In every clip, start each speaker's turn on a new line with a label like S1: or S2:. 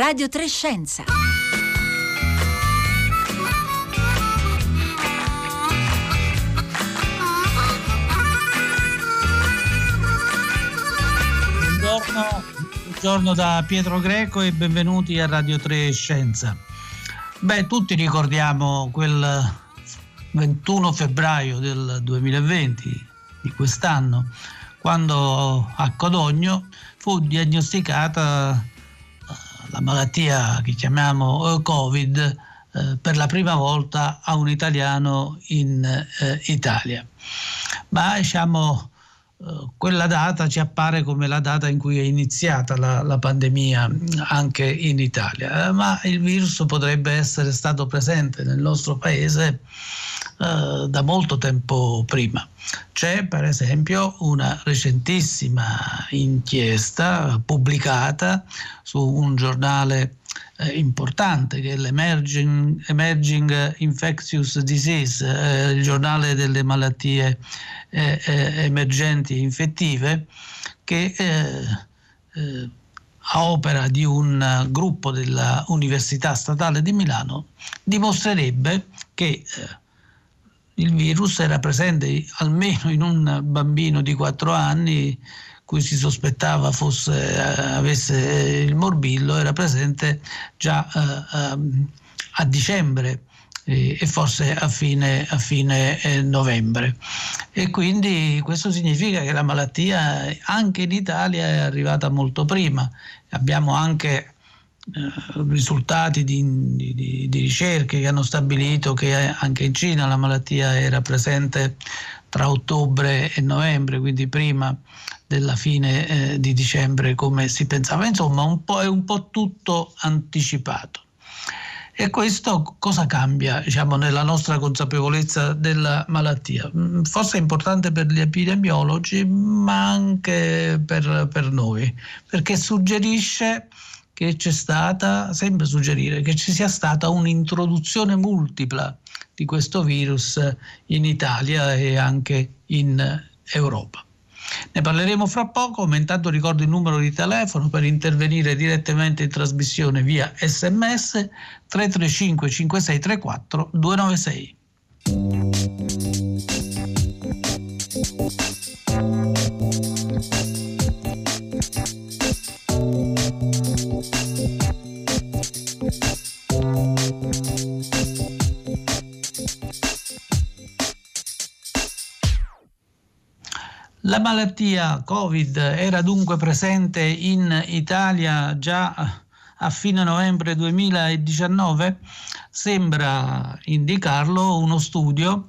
S1: Radio Trescenza.
S2: Buongiorno, buongiorno da Pietro Greco e benvenuti a Radio 3 Scienza. Beh, tutti ricordiamo quel 21 febbraio del 2020 di quest'anno, quando a Codogno fu diagnosticata la malattia che chiamiamo eh, Covid eh, per la prima volta a un italiano in eh, Italia. Ma diciamo quella data ci appare come la data in cui è iniziata la, la, pandemia anche in Italia, ma il virus potrebbe essere stato presente nel nostro paese eh, da molto tempo prima. C'è per esempio una recentissima inchiesta pubblicata su un giornale eh, importante che è l'Emerging Emerging Infectious Disease, eh, il giornale delle malattie eh, eh emergenti infettive, che eh, a opera di un gruppo della Università Statale di Milano dimostrerebbe che il virus era presente almeno in un bambino di 4 anni cui si sospettava fosse, eh, avesse il morbillo, era presente già eh, ehm, a dicembre e forse a fine, a fine eh, novembre. E quindi questo significa che la malattia anche in Italia è arrivata molto prima. Abbiamo anche eh, risultati di, di, di, ricerche che hanno stabilito che anche in Cina la malattia era presente tra ottobre e novembre, quindi prima della fine eh, di dicembre come si pensava. Insomma, un è un po' tutto anticipato. E questo cosa cambia diciamo, nella nostra consapevolezza della malattia? Mm, forse è importante per gli epidemiologi, ma anche per, per noi, perché suggerisce che c'è stata, sembra suggerire che ci sia stata un'introduzione multipla di questo virus in Italia e anche in Europa. Ne parleremo fra poco, ma intanto ricordo il numero di telefono per intervenire direttamente in trasmissione via sms 335 5634 296. La malattia Covid era dunque presente in Italia già a fine novembre 2019? Sembra indicarlo uno studio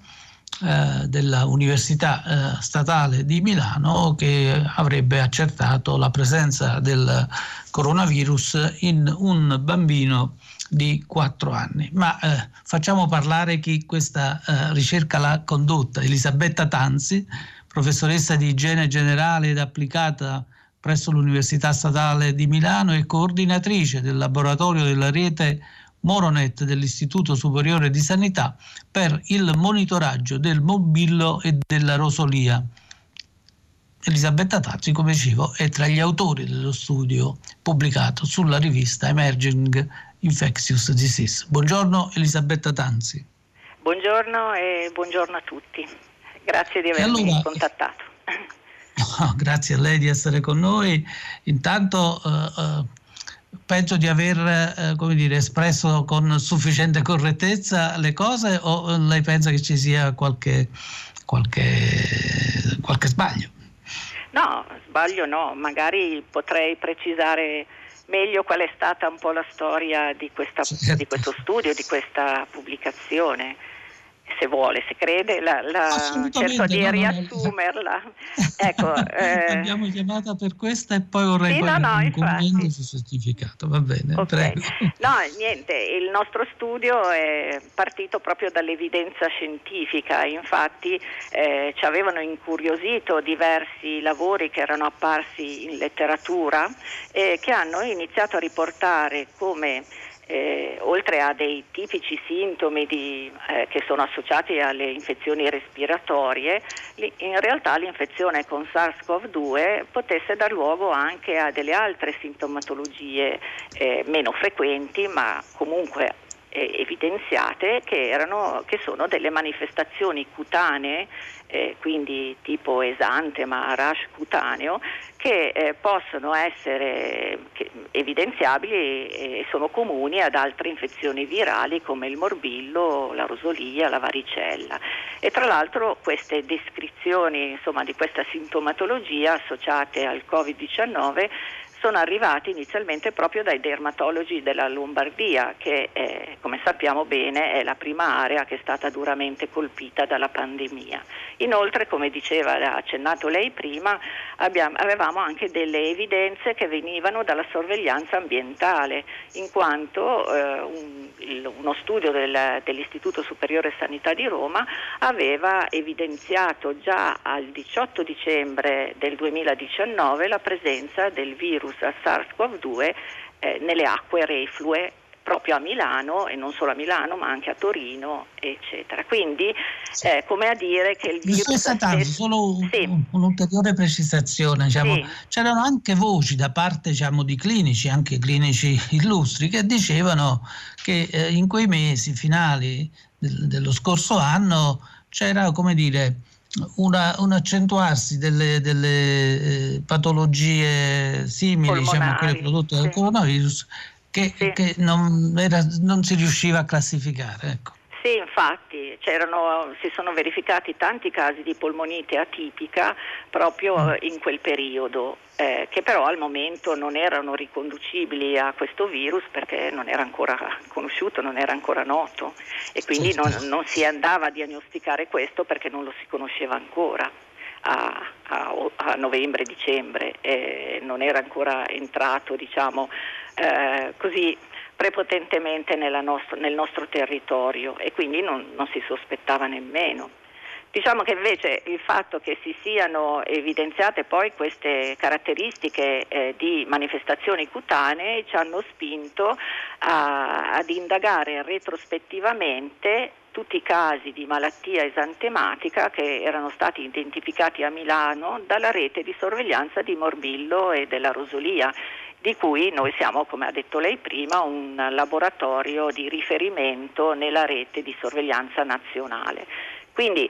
S2: eh, della Università eh, Statale di Milano che avrebbe accertato la presenza del coronavirus in un bambino di 4 anni. Ma eh, facciamo parlare chi questa eh, ricerca l'ha condotta, Elisabetta Tanzi, professoressa di igiene generale ed applicata presso l'Università Statale di Milano e coordinatrice del laboratorio della rete Moronet dell'Istituto Superiore di Sanità per il monitoraggio del mobillo e della rosolia. Elisabetta Tazzi, come dicevo, è tra gli autori dello studio pubblicato sulla rivista Emerging Infectious Disease. Buongiorno Elisabetta Tanzi.
S3: Buongiorno e buongiorno a tutti. Grazie di avermi allora, contattato.
S2: No, grazie a lei di essere con noi. Intanto uh, uh, penso di aver come dire, espresso con sufficiente correttezza le cose o lei pensa che ci sia qualche, qualche, qualche sbaglio?
S3: No, sbaglio no, magari potrei precisare meglio qual è stata un po' la storia di, questa, certo. di questo studio, di questa pubblicazione se vuole, se crede, la, la, cerco di no, riassumerla.
S2: ecco, eh... Abbiamo chiamata per questa e poi vorrei sì, no, no, un commento sul certificato, va bene, okay.
S3: No, niente, il nostro studio è partito proprio dall'evidenza scientifica, infatti eh, ci avevano incuriosito diversi lavori che erano apparsi in letteratura e che hanno iniziato a riportare come eh, oltre a dei tipici sintomi di, eh, che sono associati alle infezioni respiratorie, in realtà l'infezione con SARS-CoV-2 potesse dar luogo anche a delle altre sintomatologie eh, meno frequenti, ma comunque eh, evidenziate che, erano, che, sono delle manifestazioni cutanee, eh, quindi tipo esante ma rash cutaneo, che eh, possono essere evidenziabili e sono comuni ad altre infezioni virali come il morbillo, la rosolia, la varicella. E tra l'altro queste descrizioni insomma, di questa sintomatologia associate al Covid-19 sono arrivati inizialmente proprio dai dermatologi della Lombardia, che eh, come sappiamo bene è la prima area che è stata duramente colpita dalla pandemia. Inoltre, come diceva, accennato lei prima, abbiamo, avevamo anche delle evidenze che venivano dalla sorveglianza ambientale, in quanto eh, un, il, uno studio del, dell'Istituto Superiore Sanità di Roma aveva evidenziato già al 18 dicembre del 2019 la presenza del virus virus SARS-CoV-2 eh, nelle acque reflue proprio a Milano e non solo a Milano ma anche a Torino eccetera quindi eh, come a dire che il virus
S2: stesso... solo sì. un'ulteriore precisazione diciamo, sì. c'erano anche voci da parte diciamo, di clinici anche clinici illustri che dicevano che eh, in quei mesi finali del, dello scorso anno c'era come dire una, un accentuarsi delle, delle eh, patologie simili diciamo, a quelle prodotte dal coronavirus che, sì. che non, era, non, si riusciva a classificare. Ecco.
S3: Sì, infatti si sono verificati tanti casi di polmonite atipica proprio mm. in quel periodo, eh, che però al momento non erano riconducibili a questo virus perché non era ancora conosciuto, non era ancora noto e quindi non, non si andava a diagnosticare questo perché non lo si conosceva ancora. A, a, a novembre-dicembre eh, non era ancora entrato diciamo, eh, così prepotentemente nostro, nel nostro territorio e quindi non, non si sospettava nemmeno. Diciamo che invece il fatto che si siano evidenziate poi queste caratteristiche eh, di manifestazioni cutanee ci hanno spinto a, ad indagare retrospettivamente tutti i casi di malattia esantematica che erano stati identificati a Milano dalla rete di sorveglianza di morbillo e della rosolia di cui noi siamo, come ha detto lei prima, un laboratorio di riferimento nella rete di sorveglianza nazionale. Quindi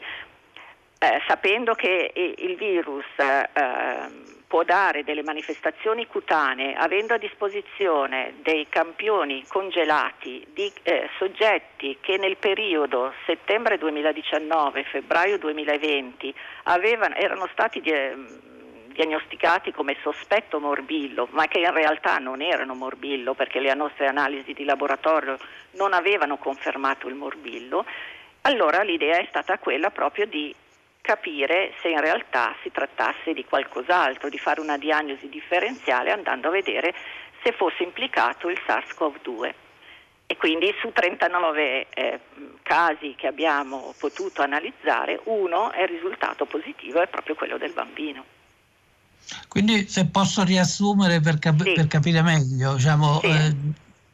S3: eh, sapendo che il virus eh, può dare delle manifestazioni cutanee, avendo a disposizione dei campioni congelati di eh, soggetti che nel periodo settembre 2019-febbraio 2020 avevano, erano stati di, diagnosticati come sospetto morbillo, ma che in realtà non erano morbillo perché le nostre analisi di laboratorio non avevano confermato il morbillo, allora l'idea è stata quella proprio di capire se in realtà si trattasse di qualcos'altro, di fare una diagnosi differenziale andando a vedere se fosse implicato il SARS-CoV-2. E quindi su 39 eh, casi che abbiamo potuto analizzare, uno è risultato positivo, è proprio quello del bambino.
S2: Quindi se posso riassumere per, cap- sì. per capire meglio, diciamo, sì. eh,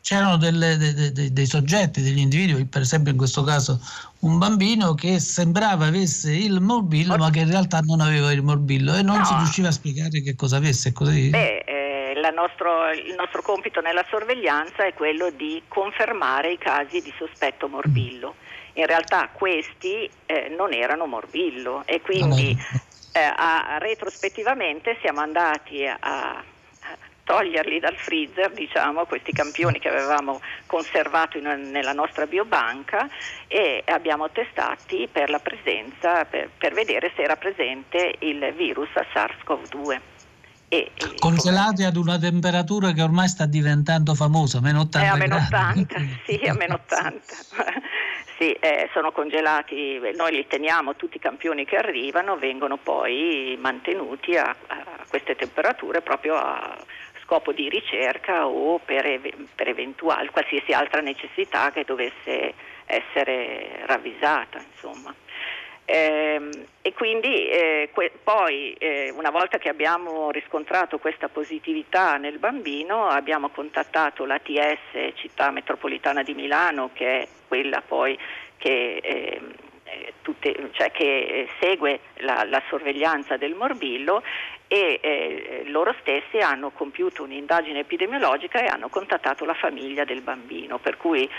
S2: c'erano delle, de, de, dei soggetti, degli individui, per esempio in questo caso un bambino che sembrava avesse il morbillo Or- ma che in realtà non aveva il morbillo e non no. si riusciva a spiegare che cosa avesse. Così.
S3: Beh, eh, nostro, il nostro compito nella sorveglianza è quello di confermare i casi di sospetto morbillo. In realtà questi eh, non erano morbillo e quindi a, retrospettivamente siamo andati a, a, toglierli dal freezer, diciamo, questi campioni che avevamo conservato in, nella nostra biobanca e abbiamo testati per la presenza, per, per vedere se era presente il virus SARS-CoV-2.
S2: E, Congelati ad una temperatura che ormai sta diventando famosa, meno 80 eh,
S3: a meno 80, sì, a meno 80. Sì, eh, sono congelati, noi li teniamo, tutti i campioni che arrivano vengono poi mantenuti a, a queste temperature proprio a scopo di ricerca o per, per eventuali, qualsiasi altra necessità che dovesse essere ravvisata. Insomma. Eh, e quindi eh, que- poi eh, una volta che abbiamo riscontrato questa positività nel bambino abbiamo contattato l'ATS Città Metropolitana di Milano che è quella poi che, ehm, eh, tutte, cioè che segue la, la, sorveglianza del morbillo e eh, loro stessi hanno compiuto un'indagine epidemiologica e hanno contattato la famiglia del bambino, per cui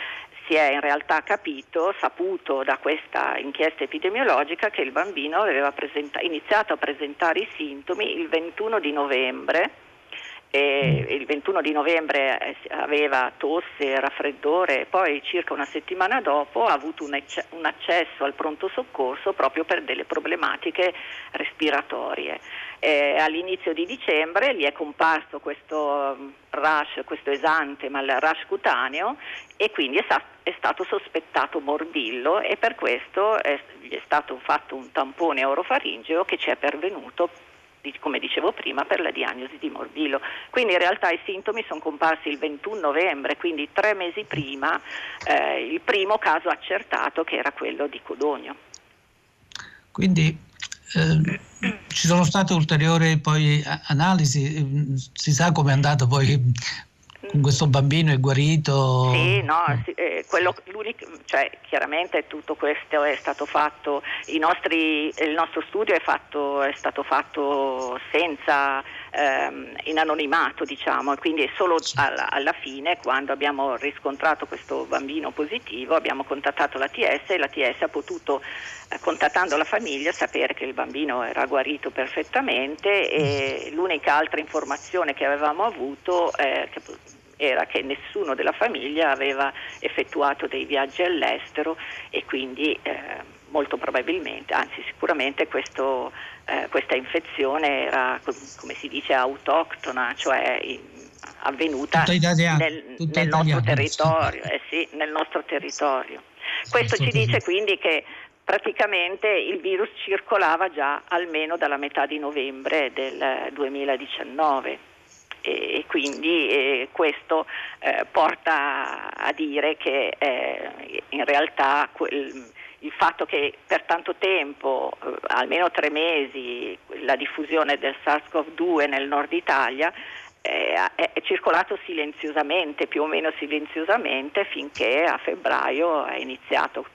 S3: si è in realtà capito, saputo da questa inchiesta epidemiologica che il bambino aveva presenta- iniziato a presentare i sintomi il 21 di novembre. il 21 di novembre eh, aveva tosse, raffreddore e poi circa una settimana dopo ha avuto un, ecce- un accesso al pronto soccorso proprio per delle problematiche respiratorie eh, all'inizio di dicembre gli è comparso questo mm, rash, questo esante, ma il rash cutaneo e quindi è, sta- è stato sospettato morbillo e per questo è, gli è stato fatto un tampone orofaringeo che ci è pervenuto come dicevo prima, per la diagnosi di morbillo. Quindi in realtà i sintomi sono comparsi il 21 novembre, quindi tre mesi prima, eh, il primo caso accertato che era quello di Codogno.
S2: Quindi eh, ci sono state ulteriori poi analisi, si sa come è andato poi questo bambino è guarito?
S3: Sì, no, sì, eh, quello, cioè, chiaramente tutto questo è stato fatto, nostri, il nostro studio è, fatto, è stato fatto senza ehm, in anonimato, diciamo, e quindi solo alla, alla, fine, quando abbiamo riscontrato questo bambino positivo, abbiamo contattato l'ATS e l'ATS ha potuto, eh, contattando la famiglia, sapere che il bambino era guarito perfettamente e l'unica altra informazione che avevamo avuto eh, che, era che nessuno della famiglia aveva effettuato dei viaggi all'estero e quindi eh, molto probabilmente, anzi sicuramente questo, eh, questa infezione era, come si dice, autoctona, cioè avvenuta nel, nel nostro territorio. Eh sì, nel nostro territorio. Questo ci dice quindi che praticamente il virus circolava già almeno dalla metà di novembre del 2019 e quindi eh, questo eh, porta a dire che eh, in realtà quel, il fatto che per tanto tempo, eh, almeno tre mesi, la diffusione del SARS-CoV-2 nel nord Italia eh, è, è, circolato silenziosamente, più o meno silenziosamente, finché a febbraio è iniziato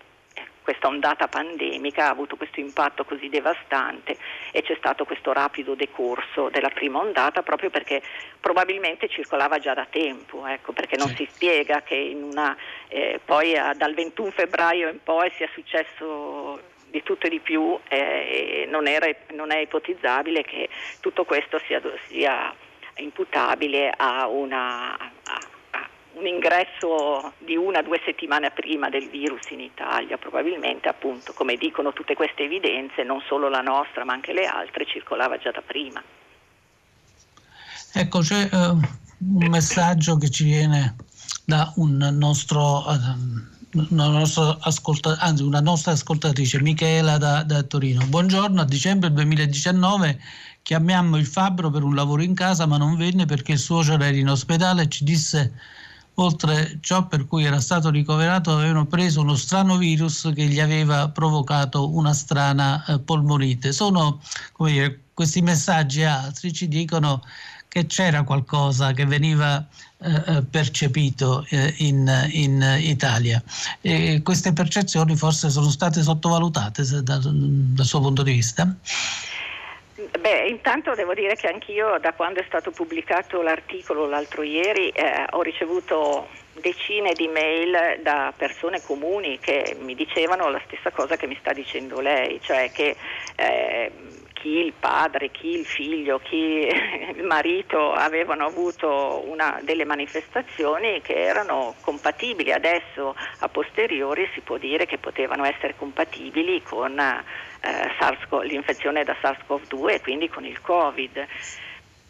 S3: questa ondata pandemica ha avuto questo impatto così devastante e c'è stato questo rapido decorso della prima ondata proprio perché probabilmente circolava già da tempo, ecco, perché non sì. si spiega che una, eh, poi a, dal 21 febbraio in poi sia successo di tutto e di più eh, non, era, non, è ipotizzabile che tutto questo sia, sia imputabile a una, un ingresso di una o due settimane prima del virus in Italia, probabilmente appunto, come dicono tutte queste evidenze, non solo la nostra ma anche le altre, circolava già da prima.
S2: Ecco, c'è uh, un messaggio che ci viene da un nostro, uh, una, nostra ascolta, anzi, una nostra ascoltatrice, Michela da, da Torino. Buongiorno, a dicembre 2019 chiamiammo il fabbro per un lavoro in casa ma non venne perché il suocero era in ospedale e ci disse Oltre ciò per cui era stato ricoverato avevano preso uno strano virus che gli aveva provocato una strana eh, polmonite. Sono dire, questi messaggi e altri ci dicono che c'era qualcosa che veniva eh, eh percepito eh, in, in, Italia e queste percezioni forse sono state sottovalutate da, dal suo punto di vista.
S3: Beh, intanto devo dire che anch'io da quando è stato pubblicato l'articolo l'altro ieri eh, ho ricevuto decine di mail da persone comuni che mi dicevano la stessa cosa che mi sta dicendo lei, cioè che eh, chi il padre, chi il figlio, chi il marito avevano avuto una, delle manifestazioni che erano compatibili. Adesso a posteriori si può dire che potevano essere compatibili con eh, l'infezione da SARS-CoV-2 e quindi con il Covid.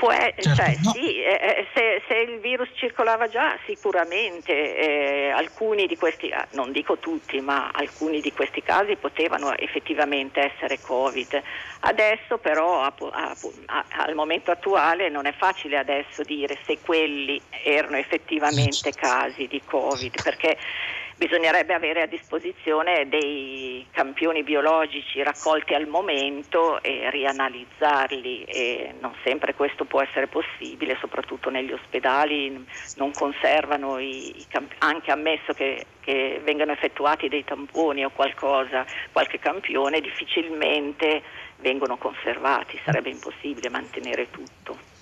S3: Può, certo, cioè, no. sì, eh, eh, se, se, il virus circolava già sicuramente eh, alcuni di questi, ah, non dico tutti, ma alcuni di questi casi potevano effettivamente essere Covid. Adesso però a, a, a, al momento attuale non è facile adesso dire se quelli erano effettivamente casi di Covid perché bisognerebbe avere a disposizione dei campioni biologici raccolti al momento e rianalizzarli e non sempre questo può essere possibile, soprattutto negli ospedali non conservano i, i camp- anche ammesso che, che vengano effettuati dei tamponi o qualcosa, qualche campione, difficilmente vengono conservati, sarebbe impossibile mantenere tutto.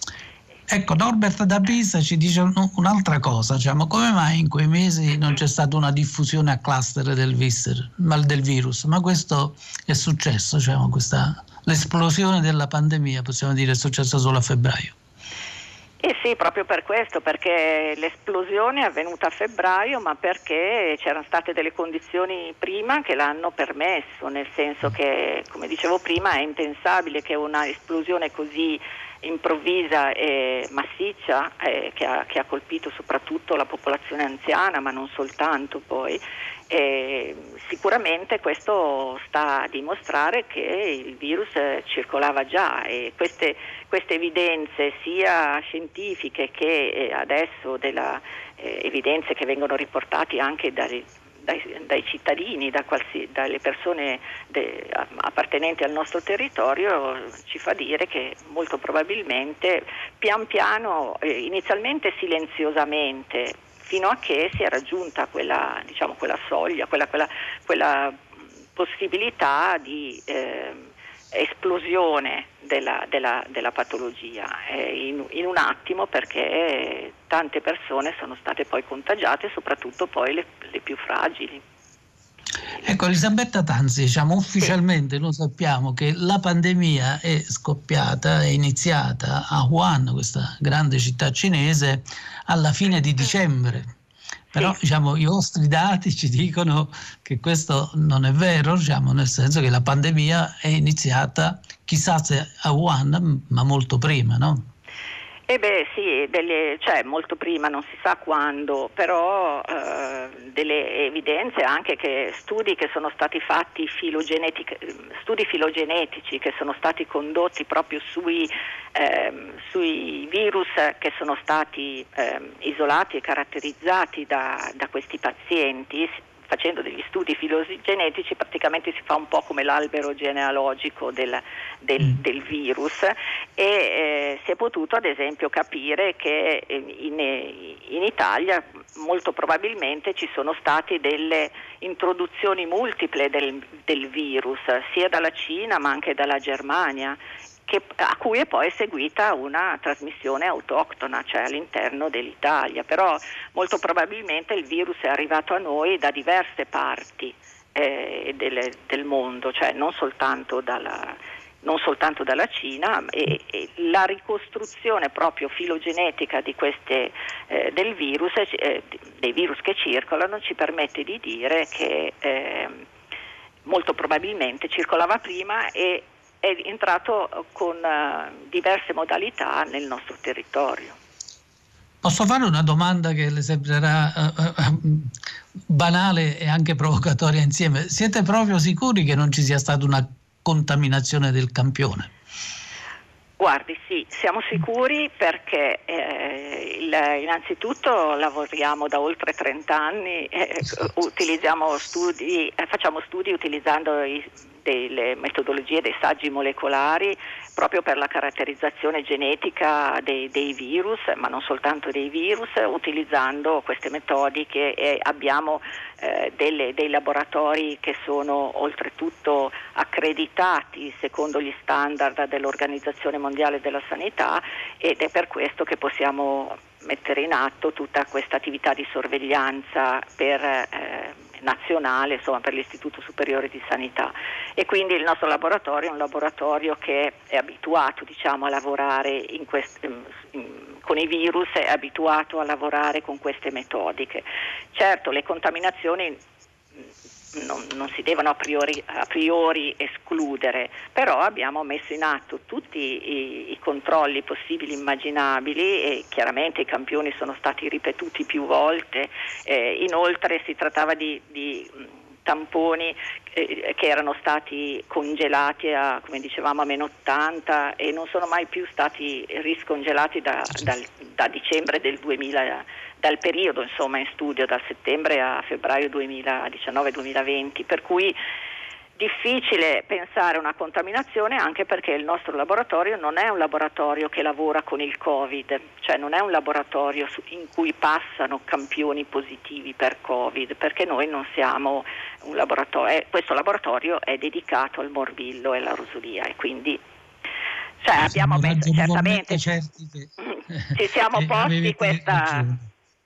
S2: Ecco, Norbert da Pisa ci dice un'altra cosa, diciamo, come mai in quei mesi non c'è stata una diffusione a cluster del, visser, del virus? Ma questo è successo, diciamo, questa, l'esplosione della pandemia, possiamo dire, è successa solo a febbraio.
S3: Eh sì, proprio per questo, perché l'esplosione è avvenuta a febbraio, ma perché c'erano state delle condizioni prima che l'hanno permesso, nel senso che, come dicevo prima, è impensabile che una esplosione così improvvisa e massiccia eh, che, ha, che, ha, colpito soprattutto la popolazione anziana, ma non soltanto poi. E sicuramente questo sta a dimostrare che il virus circolava già e queste, queste evidenze sia scientifiche che eh, adesso delle eh, evidenze che vengono riportate anche dai, dai, dai cittadini, da qualsi, dalle persone de, appartenenti al nostro territorio, ci fa dire che molto probabilmente pian piano, eh, inizialmente silenziosamente, fino a che si è raggiunta quella, diciamo, quella soglia, quella, quella, quella possibilità di eh, esplosione della, della, della patologia eh, in, in, un attimo perché tante persone sono state poi contagiate, soprattutto poi le, le più fragili.
S2: Ecco, Elisabetta Tanzi, diciamo ufficialmente sì. noi sappiamo che la pandemia è scoppiata, è iniziata a Wuhan, questa grande città cinese, alla fine di dicembre. Però sì. diciamo, i vostri dati ci dicono che questo non è vero, diciamo, nel senso che la pandemia è iniziata chissà se a Wuhan, ma molto prima, no?
S3: Eh beh sì, delle, cioè molto prima, non si sa quando, però eh, delle evidenze anche che studi che sono stati fatti studi filogenetici che sono stati condotti proprio sui, eh, sui virus che sono stati eh, isolati e caratterizzati da, da questi pazienti, facendo degli studi filogenetici praticamente si fa un po' come l'albero genealogico del, del, mm. del virus e eh, si è potuto ad esempio capire che eh, in, in Italia molto probabilmente ci sono state delle introduzioni multiple del, del, virus, sia dalla Cina ma anche dalla Germania che, a cui è poi seguita una trasmissione autoctona, cioè all'interno dell'Italia. Però molto probabilmente il virus è arrivato a noi da diverse parti eh, del, del, mondo, cioè non soltanto dalla, non soltanto dalla Cina e, e, la ricostruzione proprio filogenetica queste, eh, del virus, eh, dei virus che circolano ci permette di dire che eh, molto probabilmente circolava prima e è entrato con uh, diverse modalità nel nostro territorio.
S2: Posso fare una domanda che le sembrerà uh, uh, banale e anche provocatoria insieme? Siete proprio sicuri che non ci sia stata una contaminazione del campione?
S3: Guardi, sì, siamo sicuri perché eh, il, innanzitutto lavoriamo da oltre 30 anni, eh, studi, eh, facciamo studi utilizzando i delle metodologie dei saggi molecolari proprio per la caratterizzazione genetica dei, dei virus, ma non soltanto dei virus, utilizzando queste metodiche e abbiamo eh, delle, dei laboratori che sono oltretutto accreditati secondo gli standard dell'Organizzazione Mondiale della Sanità ed è per questo che possiamo mettere in atto tutta questa attività di sorveglianza per eh, nazionale insomma, per l'Istituto Superiore di Sanità e quindi il nostro laboratorio è un laboratorio che è abituato diciamo, a lavorare quest- con i virus, è abituato a lavorare con queste metodiche. Certo le contaminazioni non, non, si devono a priori, a priori, escludere, però abbiamo messo in atto tutti i, i, controlli possibili e immaginabili e chiaramente i campioni sono stati ripetuti più volte, eh, inoltre si trattava di, di tamponi eh, che erano stati congelati a, come dicevamo, a meno 80 e non sono mai più stati riscongelati da, dal, da dicembre del 2000, dal periodo insomma in studio, da settembre a febbraio 2019-2020, per cui difficile pensare a una contaminazione anche perché il nostro laboratorio non è un laboratorio che lavora con il Covid, cioè non è un laboratorio in cui passano campioni positivi per Covid, perché noi non siamo laboratorio, eh, questo laboratorio è dedicato al morbillo e alla rosolia e quindi cioè, abbiamo messo certamente
S2: certi che,
S3: ci siamo posti questa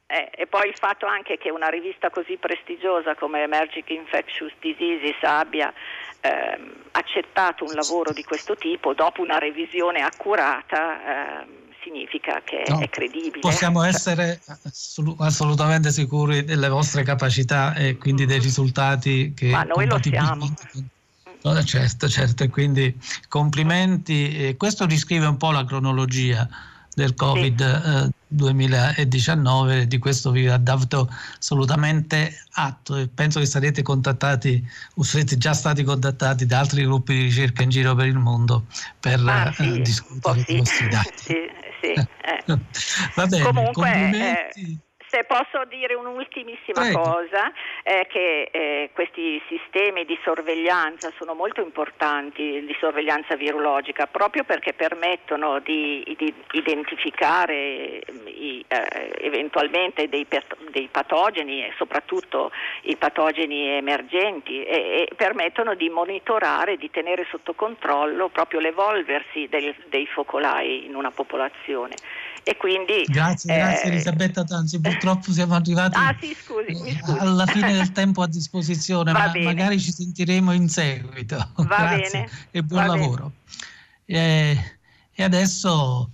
S3: eh, e poi il fatto anche che una rivista così prestigiosa come Emerging Infectious Diseases abbia ehm, accettato un lavoro di questo tipo dopo una revisione accurata ehm, significa che no, è credibile.
S2: Possiamo cioè essere assolutamente sicuri delle vostre capacità e quindi dei risultati che...
S3: Ma noi lo siamo.
S2: Con... Certo, certo, e quindi complimenti. questo riscrive un po' la cronologia del Covid sì. 2019, di questo vi ha dato assolutamente atto e penso che sarete contattati o siete già stati contattati da altri gruppi di ricerca in giro per il mondo per
S3: ah, sì,
S2: eh, discutere
S3: sì.
S2: i vostri dati.
S3: Sì, sì, eh.
S2: Va bene,
S3: Comunque,
S2: complimenti.
S3: Eh, se posso dire un'ultimissima
S2: Prego.
S3: cosa, è che eh, questi sistemi di sorveglianza sono molto importanti, di sorveglianza virologica, proprio perché permettono di, di identificare mm, i, eh, eventualmente dei, dei, patogeni e soprattutto i patogeni emergenti e, e, permettono di monitorare, di tenere sotto controllo proprio l'evolversi del, dei focolai in una popolazione. E quindi,
S2: grazie, eh, grazie Elisabetta Tanzi, purtroppo siamo arrivati
S3: ah, sì, scusi,
S2: alla fine del tempo a disposizione, ma
S3: bene.
S2: magari ci sentiremo in seguito.
S3: Va
S2: grazie
S3: bene.
S2: e buon
S3: Va
S2: lavoro. E, e adesso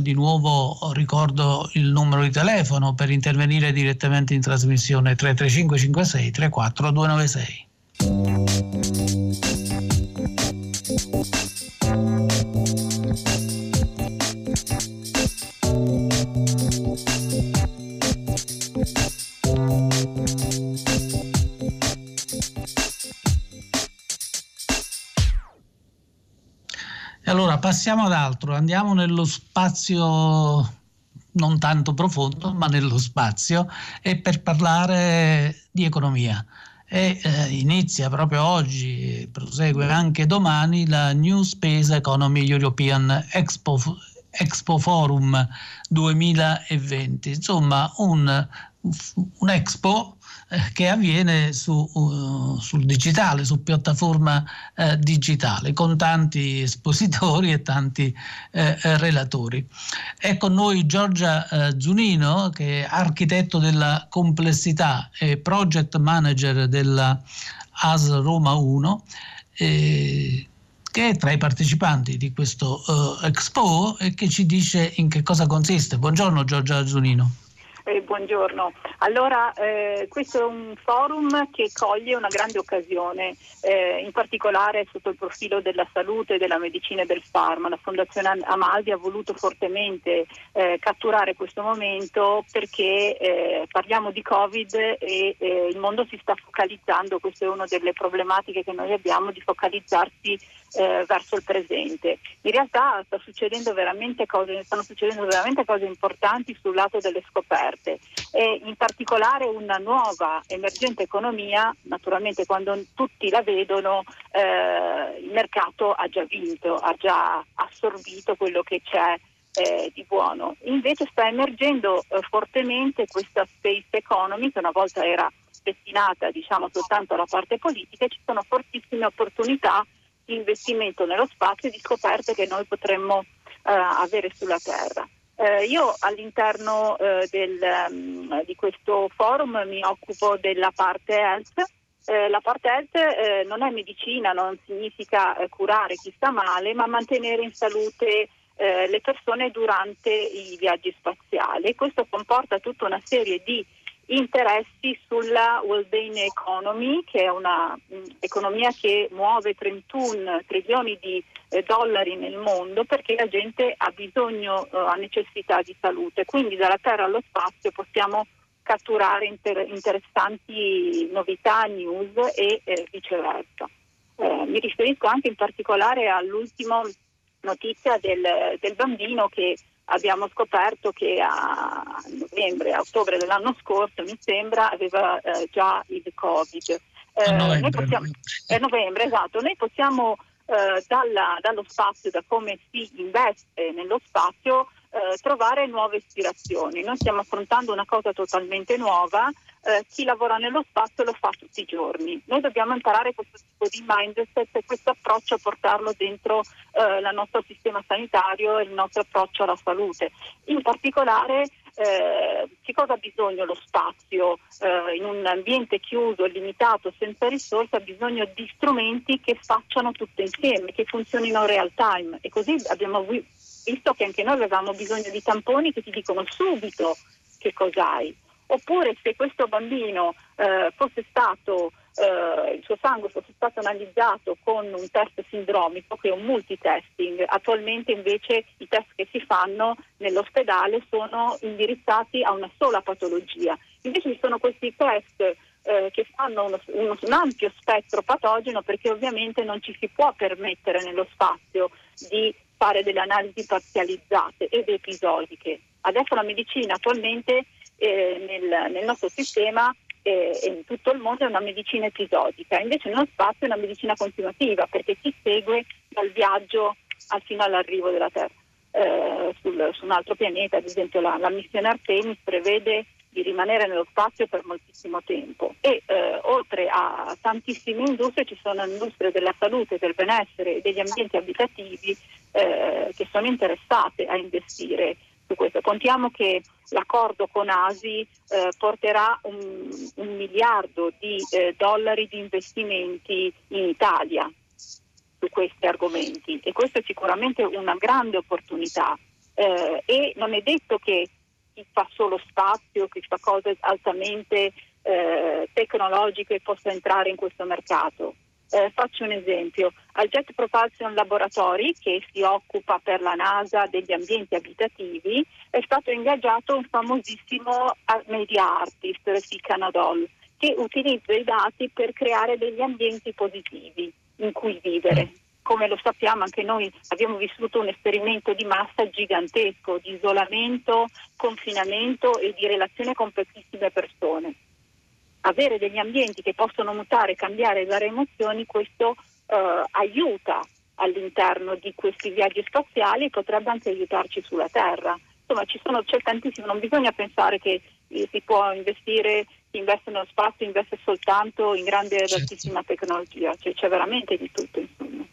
S2: di nuovo ricordo il numero di telefono per intervenire direttamente in trasmissione 335 56 34 296. Passiamo ad altro, andiamo nello spazio non tanto profondo, ma nello spazio, e per parlare di economia. E eh, inizia proprio oggi, prosegue anche domani, la New Space Economy European Expo, Expo Forum 2020. Insomma, un, un expo che avviene su, uh, sul digitale, su piattaforma uh, digitale, con tanti espositori e tanti uh, relatori. È con noi Giorgia Zunino, che è architetto della complessità e project manager della AS Roma 1. Eh, che è tra i partecipanti di questo Expo e che ci dice in che cosa consiste. Buongiorno Giorgia Zunino.
S1: Eh, buongiorno. Allora, eh, questo è un forum che coglie una grande occasione, eh, in particolare sotto il profilo della salute, della medicina e del farma. La Fondazione Amaldi ha voluto fortemente eh, catturare questo momento perché eh, parliamo di Covid e eh, il mondo si sta focalizzando, questa è una delle problematiche che noi abbiamo, di focalizzarsi verso il presente. In realtà succedendo cose, stanno succedendo veramente cose importanti sul lato delle scoperte e in particolare una nuova emergente economia, naturalmente quando tutti la vedono eh, il mercato ha già vinto, ha già assorbito quello che c'è eh, di buono. Invece sta emergendo eh, fortemente questa space economy che una volta era destinata diciamo, soltanto alla parte politica e ci sono fortissime opportunità di investimento nello spazio e di scoperte che noi potremmo eh, avere sulla Terra. Eh, io all'interno eh, del, um, di questo forum mi occupo della parte health. Eh, la parte health eh, non è medicina, non significa eh, curare chi sta male, ma mantenere in salute eh, le persone durante i viaggi spaziali. Questo comporta tutta una serie di interessi sulla well-being economy, che è un'economia mm, che muove 31 trilioni di eh, dollari nel mondo perché la gente ha bisogno, eh, ha necessità di salute. Quindi dalla Terra allo spazio possiamo catturare inter- interessanti novità, news e eh, viceversa. Eh, mi riferisco anche in particolare all'ultima notizia del, del, bambino che abbiamo scoperto che a novembre, a ottobre dell'anno scorso, mi sembra, aveva eh, già il Covid.
S2: Eh, novembre,
S1: possiamo, novembre. novembre, esatto. Noi possiamo eh, dalla, dallo spazio, da come si investe nello spazio, eh, trovare nuove ispirazioni. Noi stiamo affrontando una cosa totalmente nuova, eh, chi lavora nello spazio lo fa tutti i giorni. Noi dobbiamo imparare questo tipo di mindset e questo approccio a portarlo dentro eh, il nostro sistema sanitario e il nostro approccio alla salute. In particolare eh, che cosa ha bisogno lo spazio eh, in un ambiente chiuso, limitato, senza risorse, ha bisogno di strumenti che facciano tutto insieme, che funzionino real time e così abbiamo visto che anche noi avevamo bisogno di tamponi che ti dicono subito che cosa hai. Oppure se questo bambino eh, fosse stato eh, il suo sangue fosse stato analizzato con un test sindromico che è un multitesting. Attualmente invece i test che si fanno nell'ospedale sono indirizzati a una sola patologia. Invece ci sono questi test eh, che fanno uno, uno, un ampio spettro patogeno perché ovviamente non ci si può permettere nello spazio di fare delle analisi parzializzate ed episodiche. Adesso la medicina attualmente eh, nel, nel nostro sistema e, in tutto il mondo è una medicina episodica, invece nello spazio è una medicina continuativa perché si segue dal viaggio al, fino all'arrivo della Terra. Eh, sul, su un altro pianeta, ad esempio la, la, missione Artemis prevede di rimanere nello spazio per moltissimo tempo. E eh, oltre a tantissime industrie ci sono industrie della salute, del benessere e degli ambienti abitativi eh, che sono interessate a investire su questo. Contiamo che l'accordo con ASI eh, porterà un, un, miliardo di eh, dollari di investimenti in Italia su questi argomenti. E questa è sicuramente una grande opportunità. Eh, e non è detto che chi fa solo spazio, chi fa cose altamente eh, tecnologiche possa entrare in questo mercato. Eh, faccio un esempio, al Jet Propulsion Laboratory, che si occupa per la NASA degli ambienti abitativi, è stato ingaggiato un famosissimo media artist, Rafika Nadol, che utilizza i dati per creare degli ambienti positivi in cui vivere. Come lo sappiamo anche noi abbiamo vissuto un esperimento di massa gigantesco, di isolamento, confinamento e di relazione con pochissime persone avere degli ambienti che possono mutare, cambiare, dare emozioni, questo eh, aiuta all'interno di questi viaggi spaziali e potrebbe anche aiutarci sulla Terra. Insomma, ci sono, c'è tantissimo, non bisogna pensare che eh, si può investire, chi investe nello spazio investe soltanto in grande ed certo. altissima tecnologia, cioè, c'è veramente di tutto. Insomma.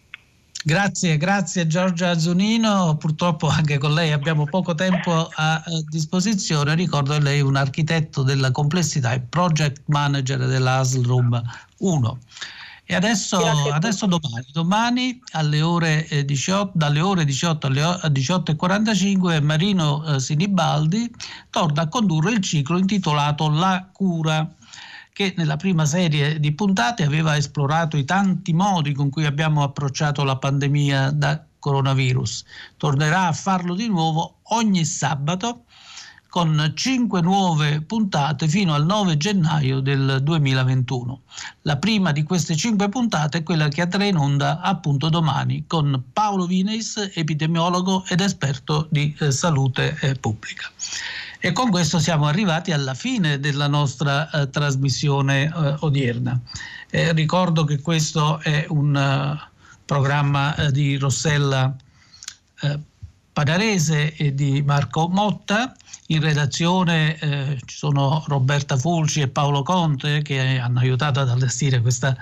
S2: Grazie, grazie Giorgia Zunino. Purtroppo anche con lei abbiamo poco tempo a disposizione. Ricordo che lei è un architetto della complessità e project manager dell'ASLROOM 1. E adesso, adesso domani, domani alle ore 18, dalle ore 18 alle 18.45 Marino eh, Sinibaldi torna a condurre il ciclo intitolato La cura che nella prima serie di puntate aveva esplorato i tanti modi con cui abbiamo approcciato la pandemia da coronavirus. Tornerà a farlo di nuovo ogni sabato con cinque nuove puntate fino al 9 gennaio del 2021. La prima di queste cinque puntate è quella che andrà in onda appunto domani con Paolo Vineis, epidemiologo ed esperto di eh, salute eh, pubblica. E con questo siamo arrivati alla fine della nostra eh, trasmissione eh, odierna. Eh, ricordo che questo è un uh, programma uh, di Rossella uh, Padarese e di Marco Motta. In redazione ci sono Roberta Fulci e Paolo Conte che hanno aiutato ad allestire questa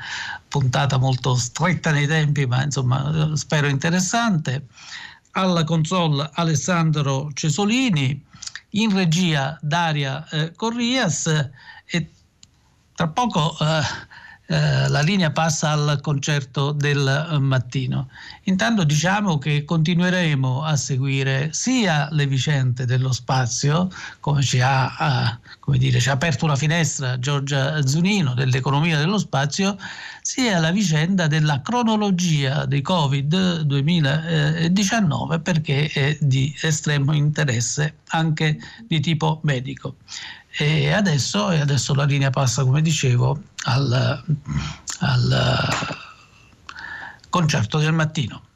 S2: puntata molto stretta nei tempi, ma insomma spero interessante. Alla console Alessandro Cesolini, in regia Daria eh, Corrias e tra poco eh, eh, la linea passa al concerto del mattino. Intanto diciamo che continueremo a seguire sia le vicende dello spazio, come ci ha, come dire, ci ha aperto una finestra Giorgia Zunino dell'economia dello spazio, sia la vicenda della cronologia dei Covid 2019 perché è di estremo interesse anche di tipo medico. E adesso, e adesso la linea passa, come dicevo, al, al concerto del mattino.